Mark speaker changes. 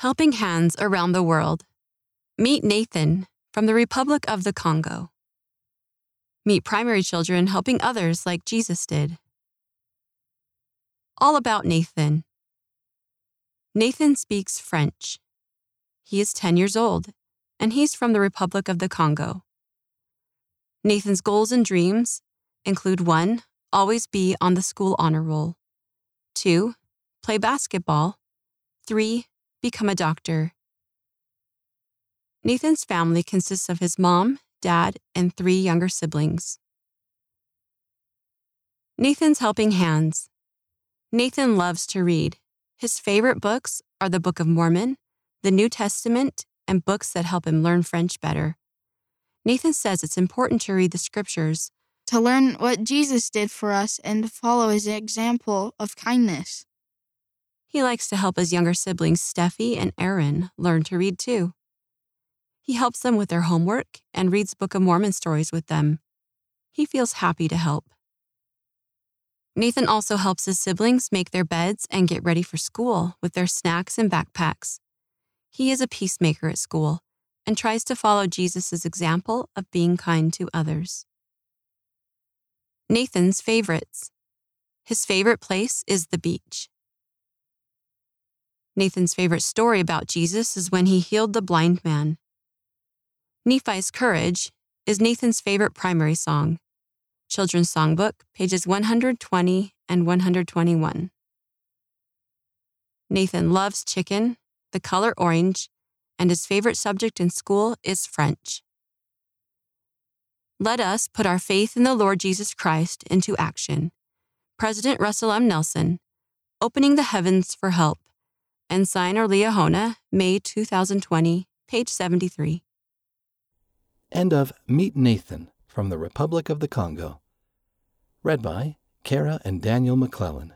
Speaker 1: Helping Hands Around the World. Meet Nathan from the Republic of the Congo. Meet primary children helping others like Jesus did. All about Nathan. Nathan speaks French. He is 10 years old, and he's from the Republic of the Congo. Nathan's goals and dreams include 1. Always be on the school honor roll. 2. Play basketball. 3. Become a doctor. Nathan's family consists of his mom, dad, and three younger siblings. Nathan's Helping Hands. Nathan loves to read. His favorite books are the Book of Mormon, the New Testament, and books that help him learn French better. Nathan says it's important to read the scriptures
Speaker 2: to learn what Jesus did for us and to follow his example of kindness.
Speaker 1: He likes to help his younger siblings, Steffi and Aaron, learn to read too. He helps them with their homework and reads Book of Mormon stories with them. He feels happy to help. Nathan also helps his siblings make their beds and get ready for school with their snacks and backpacks. He is a peacemaker at school and tries to follow Jesus' example of being kind to others. Nathan's favorites. His favorite place is the beach. Nathan's favorite story about Jesus is when he healed the blind man. Nephi's Courage is Nathan's favorite primary song. Children's Songbook, pages 120 and 121. Nathan loves chicken, the color orange, and his favorite subject in school is French. Let us put our faith in the Lord Jesus Christ into action. President Russell M. Nelson, Opening the Heavens for Help. Ensign or Liahona, May 2020, page 73.
Speaker 3: End of Meet Nathan from the Republic of the Congo. Read by Kara and Daniel McClellan.